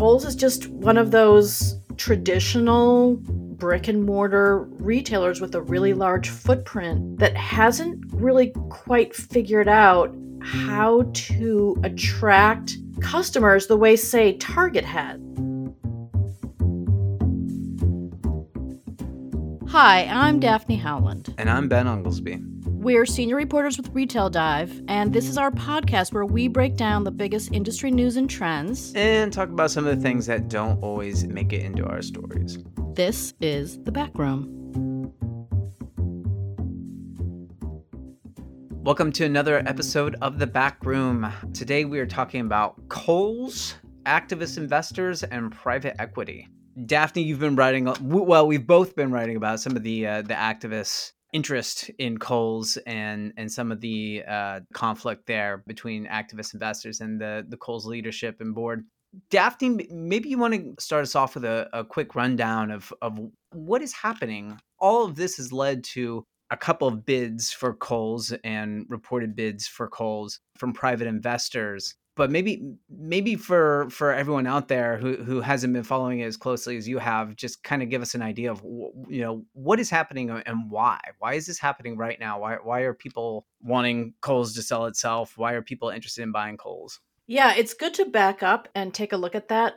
Kohl's is just one of those traditional brick and mortar retailers with a really large footprint that hasn't really quite figured out how to attract customers the way, say, Target had. Hi, I'm Daphne Howland. And I'm Ben Unglesbee. We're senior reporters with Retail Dive, and this is our podcast where we break down the biggest industry news and trends and talk about some of the things that don't always make it into our stories. This is The Back Room. Welcome to another episode of The Back Room. Today we are talking about Kohl's, activist investors, and private equity. Daphne, you've been writing. Well, we've both been writing about some of the uh, the activists interest in Kohl's and and some of the uh, conflict there between activist investors and the the Kohl's leadership and board. Daphne, maybe you want to start us off with a, a quick rundown of of what is happening. All of this has led to a couple of bids for Kohl's and reported bids for Kohl's from private investors but maybe maybe for for everyone out there who who hasn't been following it as closely as you have just kind of give us an idea of you know what is happening and why? Why is this happening right now? Why why are people wanting Kohl's to sell itself? Why are people interested in buying Kohl's? Yeah it's good to back up and take a look at that.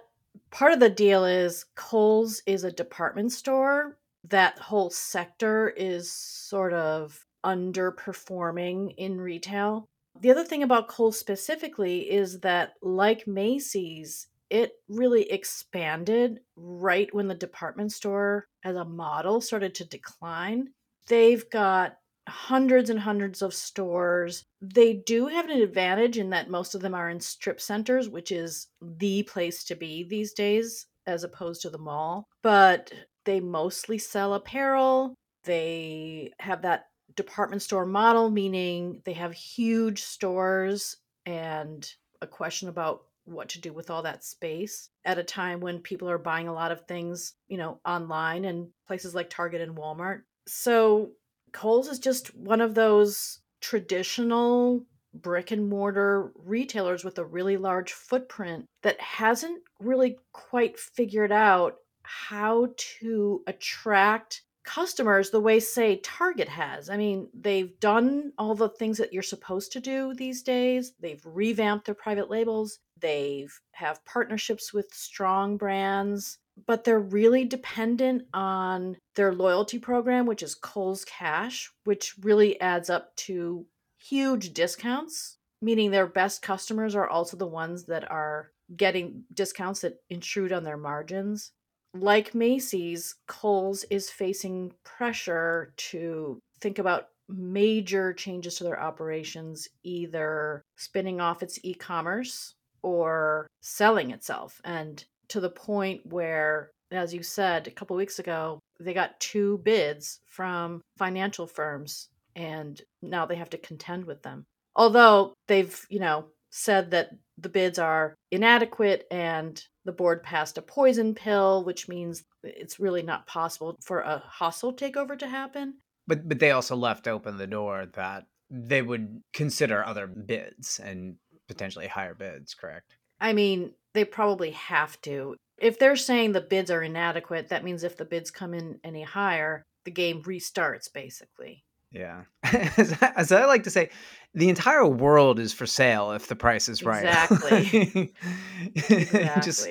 Part of the deal is Kohl's is a department store. That whole sector is sort of underperforming in retail the other thing about Kohl's specifically is that, like Macy's, it really expanded right when the department store as a model started to decline. They've got hundreds and hundreds of stores. They do have an advantage in that most of them are in strip centers, which is the place to be these days as opposed to the mall. But they mostly sell apparel. They have that department store model, meaning they have huge stores and a question about what to do with all that space at a time when people are buying a lot of things, you know, online and places like Target and Walmart. So Kohl's is just one of those traditional brick and mortar retailers with a really large footprint that hasn't really quite figured out how to attract customers the way say target has. I mean they've done all the things that you're supposed to do these days. They've revamped their private labels. They've have partnerships with strong brands but they're really dependent on their loyalty program which is Kohl's Cash which really adds up to huge discounts meaning their best customers are also the ones that are getting discounts that intrude on their margins like Macy's, Kohl's is facing pressure to think about major changes to their operations, either spinning off its e commerce or selling itself. And to the point where, as you said a couple weeks ago, they got two bids from financial firms and now they have to contend with them. Although they've, you know, said that the bids are inadequate and the board passed a poison pill, which means it's really not possible for a hostile takeover to happen. But but they also left open the door that they would consider other bids and potentially higher bids, correct? I mean, they probably have to. If they're saying the bids are inadequate, that means if the bids come in any higher, the game restarts basically. Yeah. As, as I like to say, the entire world is for sale if the price is right. Exactly. exactly. Just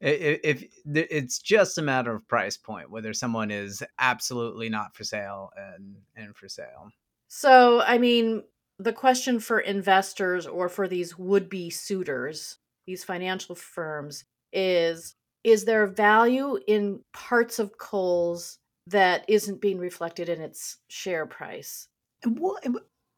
if, if it's just a matter of price point whether someone is absolutely not for sale and and for sale. So, I mean, the question for investors or for these would-be suitors, these financial firms is is there value in parts of Kohl's that isn't being reflected in its share price. And what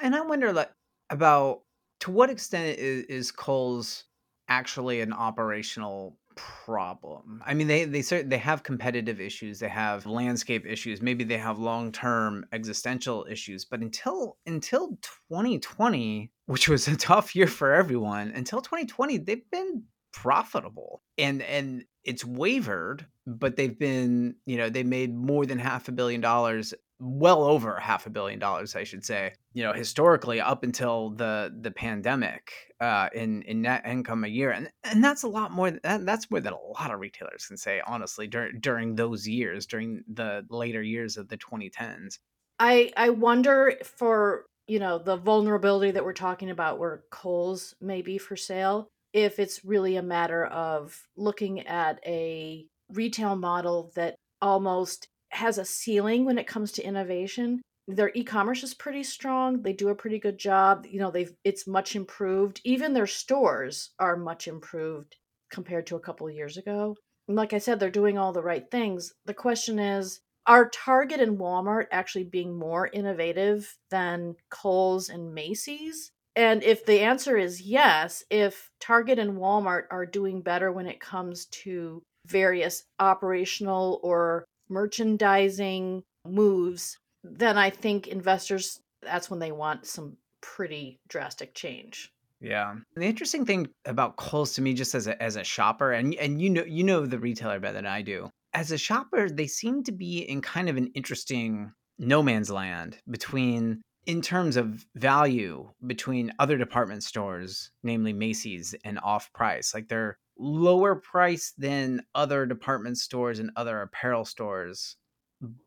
and I wonder like about to what extent is, is Kohl's actually an operational problem? I mean, they they certainly they have competitive issues, they have landscape issues, maybe they have long term existential issues. But until until 2020, which was a tough year for everyone, until 2020, they've been profitable and and it's wavered but they've been you know they made more than half a billion dollars well over half a billion dollars, I should say. You know, historically, up until the the pandemic, uh, in in net income a year, and and that's a lot more. That, that's more than a lot of retailers can say, honestly, during during those years, during the later years of the 2010s. I I wonder for you know the vulnerability that we're talking about, where Kohl's may be for sale, if it's really a matter of looking at a retail model that almost has a ceiling when it comes to innovation. Their e-commerce is pretty strong. They do a pretty good job. You know, they've it's much improved. Even their stores are much improved compared to a couple of years ago. And like I said, they're doing all the right things. The question is, are Target and Walmart actually being more innovative than Kohl's and Macy's? And if the answer is yes, if Target and Walmart are doing better when it comes to various operational or merchandising moves, then I think investors, that's when they want some pretty drastic change. Yeah. The interesting thing about Kohl's to me, just as a as a shopper, and and you know you know the retailer better than I do. As a shopper, they seem to be in kind of an interesting no man's land between in terms of value between other department stores, namely Macy's and off price. Like they're lower price than other department stores and other apparel stores,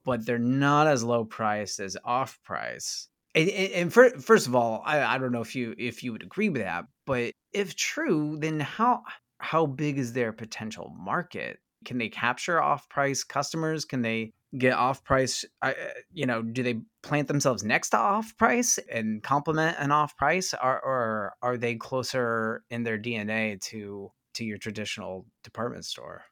but they're not as low price as off price. And, and for, first of all, I, I don't know if you if you would agree with that, but if true, then how how big is their potential market? Can they capture off price customers? Can they get off price? Uh, you know, do they plant themselves next to off price and complement an off price, or, or are they closer in their DNA to to your traditional department store?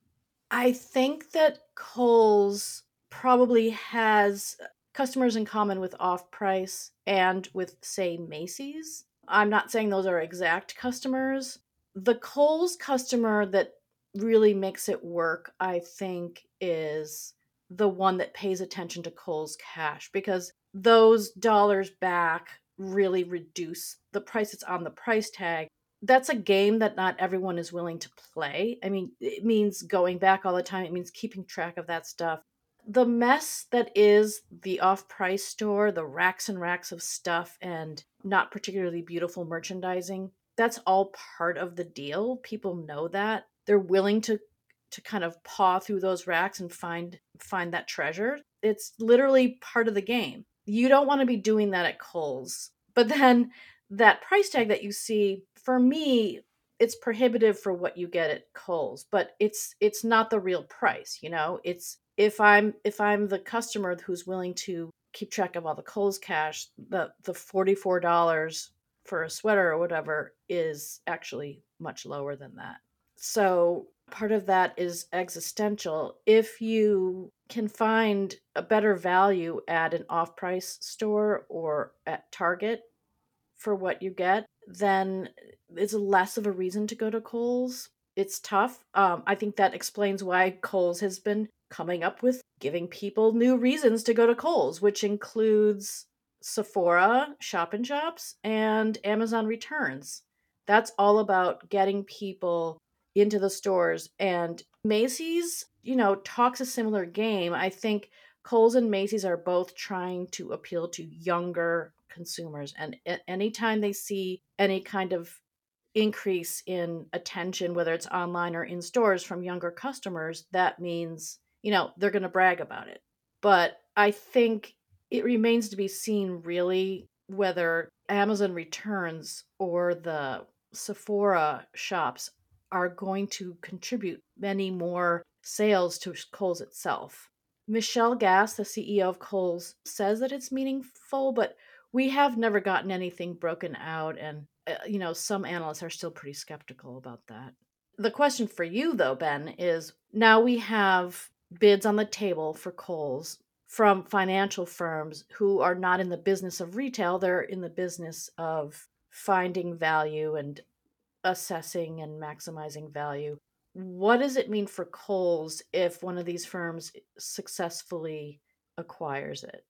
I think that Kohl's probably has customers in common with off price and with, say, Macy's. I'm not saying those are exact customers. The Kohl's customer that really makes it work, I think, is the one that pays attention to Kohl's cash because those dollars back really reduce the price that's on the price tag that's a game that not everyone is willing to play. I mean, it means going back all the time, it means keeping track of that stuff. The mess that is the off price store, the racks and racks of stuff, and not particularly beautiful merchandising, that's all part of the deal. People know that. They're willing to to kind of paw through those racks and find find that treasure. It's literally part of the game. You don't want to be doing that at Kohl's. But then that price tag that you see for me it's prohibitive for what you get at Kohl's, but it's it's not the real price, you know? It's if I'm if I'm the customer who's willing to keep track of all the Kohl's cash, the the $44 for a sweater or whatever is actually much lower than that. So part of that is existential. If you can find a better value at an off-price store or at Target for what you get, then it's less of a reason to go to Kohl's. It's tough. Um, I think that explains why Kohl's has been coming up with giving people new reasons to go to Kohl's, which includes Sephora, Shop and Shops, and Amazon Returns. That's all about getting people into the stores. And Macy's, you know, talks a similar game. I think Kohl's and Macy's are both trying to appeal to younger consumers. And anytime they see any kind of increase in attention, whether it's online or in stores from younger customers, that means, you know, they're going to brag about it. But I think it remains to be seen really whether Amazon returns or the Sephora shops are going to contribute many more sales to Kohl's itself. Michelle Gass, the CEO of Kohl's, says that it's meaningful, but we have never gotten anything broken out and uh, you know some analysts are still pretty skeptical about that the question for you though ben is now we have bids on the table for Kohl's from financial firms who are not in the business of retail they're in the business of finding value and assessing and maximizing value what does it mean for Kohl's if one of these firms successfully acquires it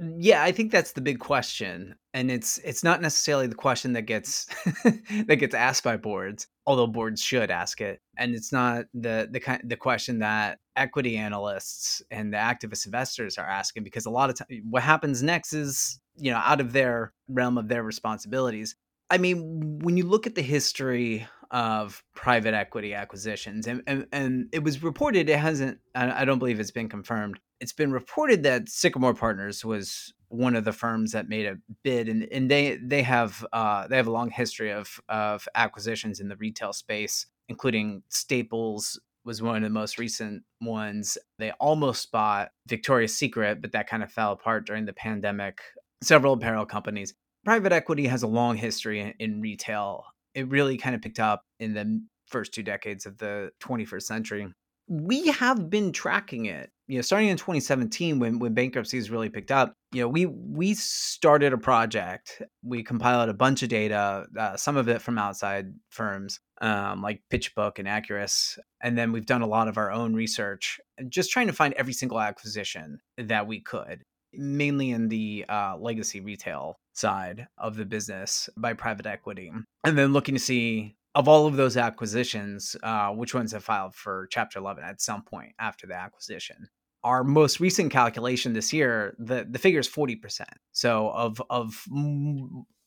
mm, Yeah, I think that's the big question, and it's it's not necessarily the question that gets that gets asked by boards, although boards should ask it, and it's not the the kind the question that equity analysts and the activist investors are asking because a lot of time what happens next is you know out of their realm of their responsibilities. I mean, when you look at the history of private equity acquisitions, and and, and it was reported, it hasn't, I, don't believe it's been confirmed it's been reported that Sycamore Partners was one of the firms that made a bid, and, and they they have uh, they have a long history of of acquisitions in the retail space, including Staples was one of the most recent ones. They almost bought Victoria's Secret, but that kind of fell apart during the pandemic. Several apparel companies. Private equity has a long history in, retail. It really kind of picked up in the first two decades of the 21st century. We have been tracking it you know starting in 2017 when when bankruptcies really picked up you know we we started a project. We compiled a bunch of data uh, some of it from outside firms um, like pitchbook and Acuris and then we've done a lot of our own research just trying to find every single acquisition that we could mainly in the uh, legacy retail side of the business by private equity and then looking to see of all of those acquisitions, uh, which ones have filed for Chapter 11 at some point after the acquisition? Our most recent calculation this year, the the figure is 40%. So of of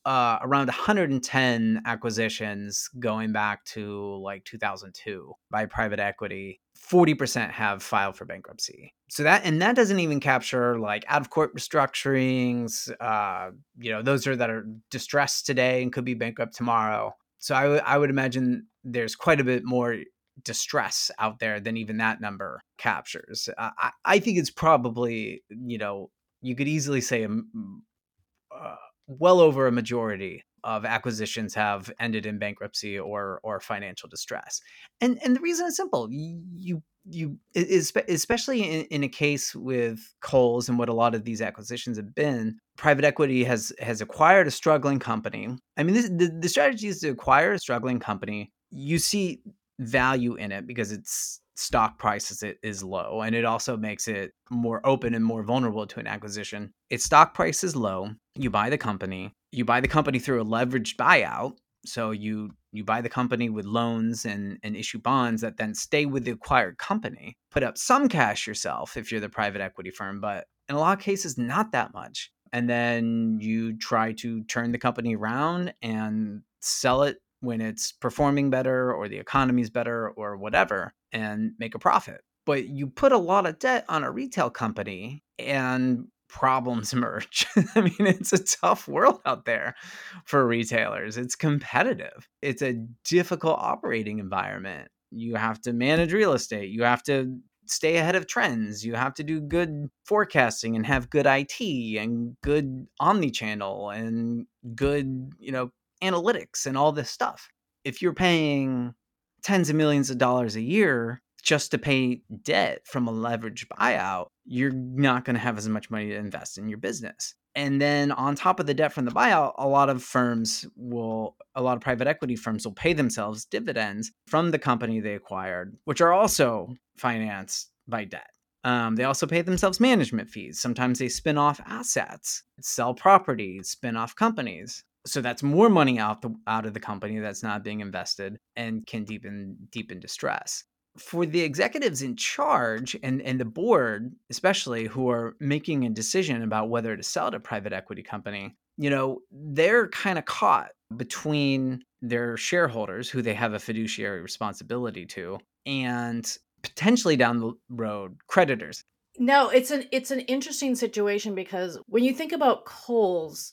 uh, around 110 acquisitions going back to like 2002 by private equity 40% have filed for bankruptcy so that and that doesn't even capture like out of court restructurings uh you know those are that are distressed today and could be bankrupt tomorrow so I, w- I would imagine there's quite a bit more distress out there than even that number captures. Uh, I, I think it's probably, you know, you could easily say uh, well over a majority of acquisitions have ended in bankruptcy or or financial distress. And and the reason is simple. You you especially in, in a case with Kohl's and what a lot of these acquisitions have been, private equity has has acquired a struggling company. I mean, this, the the strategy is to acquire a struggling company. You see value in it because its stock price is, is low and it also makes it more open and more vulnerable to an acquisition. Its stock price is low. You buy the company. You buy the company through a leveraged buyout so you you buy the company with loans and and issue bonds that then stay with the acquired company. Put up some cash yourself if you're the private equity firm, but in a lot of cases not that much. And then you try to turn the company around and sell it when it's performing better or the economy's better or whatever and make a profit. But you put a lot of debt on a retail company and problems emerge. I mean, it's a tough world out there for retailers. It's competitive. It's a difficult operating environment. You have to manage real estate. You have to stay ahead of trends. You have to do good forecasting and have good IT and good omni-channel and good, you know, analytics and all this stuff. If you're paying tens of millions of dollars a year just to pay debt from a leveraged buyout, you're not going to have as much money to invest in your business. And then on top of the debt from the buyout, a lot of firms will, a lot of private equity firms will pay themselves dividends from the company they acquired, which are also financed by debt. Um, they also pay themselves management fees. Sometimes they spin off assets, sell properties, spin off companies. So that's more money out the out of the company that's not being invested and can deepen deepen distress for the executives in charge and, and the board, especially who are making a decision about whether to sell to private equity company, you know, they're kind of caught between their shareholders, who they have a fiduciary responsibility to, and potentially down the road, creditors. No, it's an it's an interesting situation because when you think about Kohl's,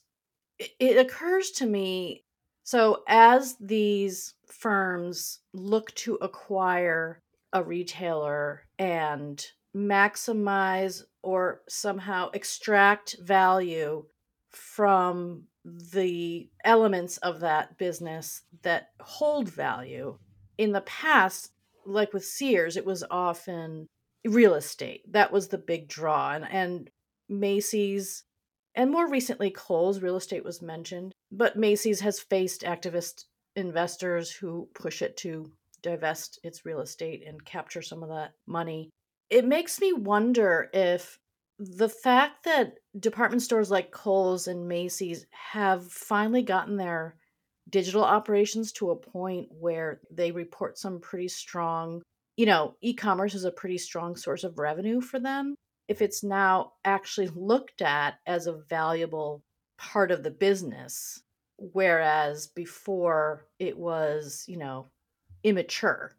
it, it occurs to me so as these firms look to acquire a retailer and maximize or somehow extract value from the elements of that business that hold value. In the past, like with Sears, it was often real estate. That was the big draw. And, and Macy's, and more recently, Kohl's real estate was mentioned. But Macy's has faced activist investors who push it to divest its real estate and capture some of that money. It makes me wonder if the fact that department stores like Kohl's and Macy's have finally gotten their digital operations to a point where they report some pretty strong, you know, e commerce is a pretty strong source of revenue for them. If it's now actually looked at as a valuable part of the business, whereas before it was, you know, immature.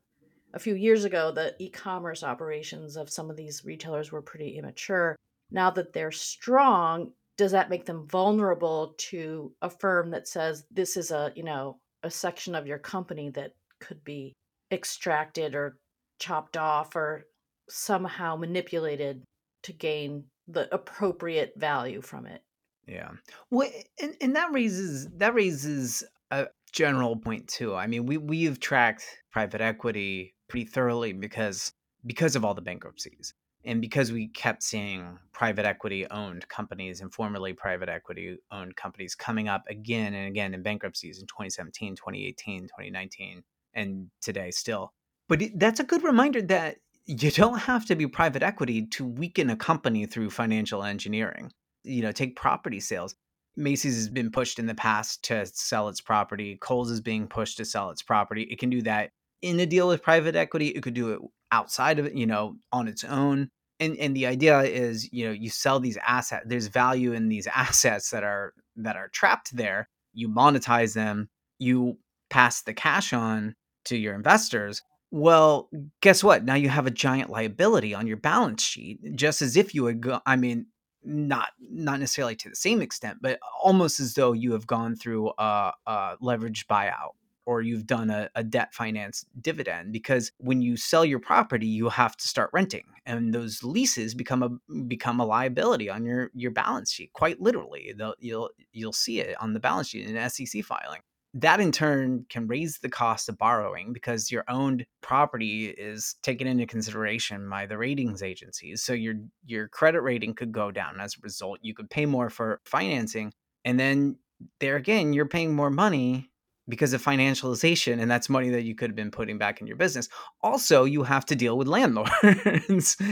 A few years ago, the e commerce operations of some of these retailers were pretty immature. Now that they're strong, does that make them vulnerable to a firm that says this is a, you know, a section of your company that could be extracted or chopped off or somehow manipulated to gain the appropriate value from it? Yeah. Well, and, and that raises that raises a general point too. I mean, we we've tracked private equity pretty thoroughly because because of all the bankruptcies and because we kept seeing private equity owned companies and formerly private equity owned companies coming up again and again in bankruptcies in 2017 2018 2019 and today still but that's a good reminder that you don't have to be private equity to weaken a company through financial engineering you know take property sales Macy's has been pushed in the past to sell its property. Kohl's is being pushed to sell its property. It can do that in a deal with private equity. It could do it outside of it, you know, on its own. And and the idea is, you know, you sell these assets. There's value in these assets that are that are trapped there. You monetize them. You pass the cash on to your investors. Well, guess what? Now you have a giant liability on your balance sheet, just as if you had go. I mean, not not necessarily to the same extent, but almost as though you have gone through a, a leveraged buyout or you've done a, a debt finance dividend because when you sell your property you have to start renting and those leases become a become a liability on your your balance sheet quite literally. They'll, you'll you'll see it on the balance sheet in an SEC filing that in turn can raise the cost of borrowing because your owned property is taken into consideration by the ratings agencies. So your your credit rating could go down as a result. You could pay more for financing and then there again you're paying more money because of financialization and that's money that you could have been putting back in your business. Also you have to deal with landlords.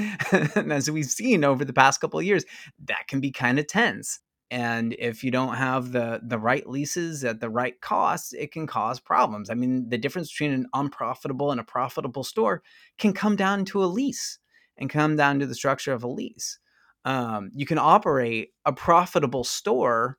And as we've seen over the past couple of years that can be kind of tense and if you don't have the the right leases at the right costs it can cause problems i mean the difference between an unprofitable and a profitable store can come down to a lease and come down to the structure of a lease um, you can operate a profitable store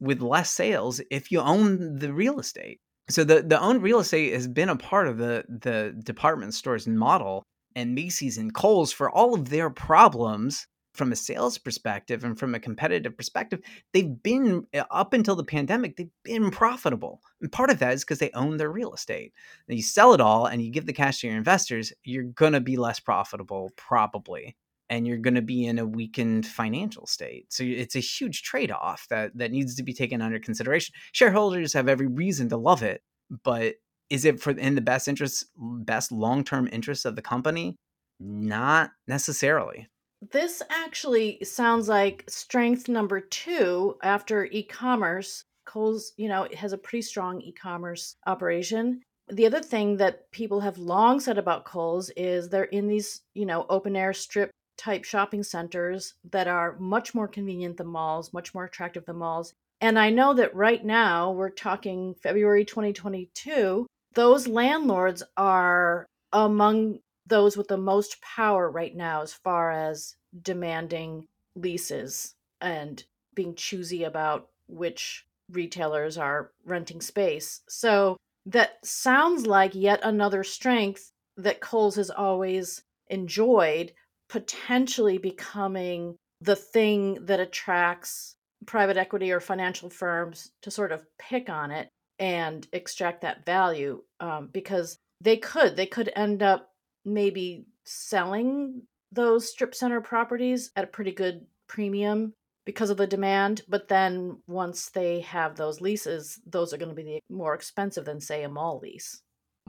with less sales if you own the real estate. So the the owned real estate has been a part of the the department stores model and Macy's and Kohl's for all of their problems from a sales perspective and from a competitive perspective, they've been uh, up until the pandemic, they've been profitable. And part of that is because they own their real estate. And you sell it all and you give the cash to your investors, you're gonna be less profitable, probably and you're going to be in a weakened financial state. So it's a huge trade-off that that needs to be taken under consideration. Shareholders have every reason to love it, but is it for in the best interest best long-term interest of the company? Not necessarily. This actually sounds like strength number 2 after e-commerce. Kohl's, you know, has a pretty strong e-commerce operation the other thing that people have long said about Kohl's is they're in these, you know, open air strip type shopping centers that are much more convenient than malls, much more attractive than malls. And I know that right now, we're talking February 2022, those landlords are among those with the most power right now as far as demanding leases and being choosy about which retailers are renting space. So that sounds like yet another strength that Kohl's has always enjoyed potentially becoming the thing that attracts private equity or financial firms to sort of pick on it and extract that value um, because they could they could end up maybe selling those strip center properties at a pretty good premium because of the demand but then once they have those leases those are going to be more expensive than say a mall lease.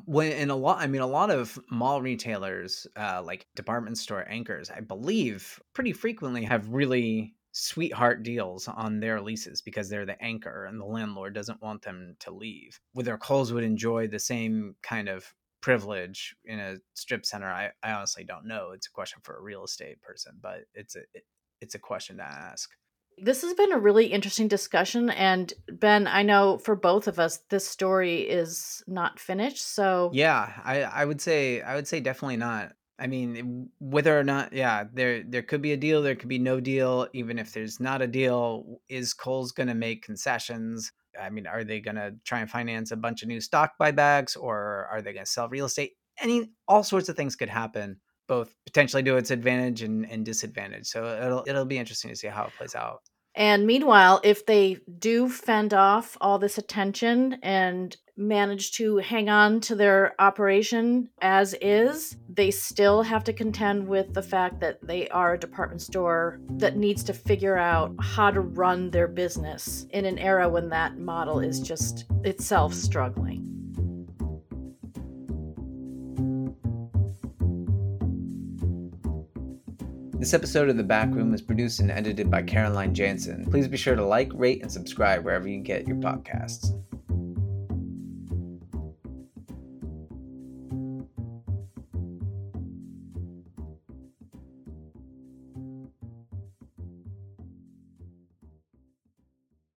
When in a lot i mean a lot of mall retailers uh, like department store anchors i believe pretty frequently have really sweetheart deals on their leases because they're the anchor and the landlord doesn't want them to leave. Whether Kohl's would enjoy the same kind of privilege in a strip center i, I honestly don't know it's a question for a real estate person but it's a it, it's a question to ask. This has been a really interesting discussion. And Ben, I know for both of us, this story is not finished. So Yeah, I, I would say I would say definitely not. I mean, whether or not, yeah, there there could be a deal, there could be no deal. Even if there's not a deal, is Kohl's going to make concessions? I mean, are they going to try and finance a bunch of new stock buybacks, or are they going to sell real estate? Any, all sorts of things could happen, both potentially to its advantage and, and disadvantage. So it'll it'll be interesting to see how it plays out. And meanwhile, if they do fend off all this attention and manage to hang on to their operation as is, they still have to contend with the fact that they are a department store that needs to figure out how to run their business in an era when that model is just itself struggling. This episode of The Back Room is produced and edited by Caroline Jansen. Please be sure to like, rate, and subscribe wherever you get your podcasts.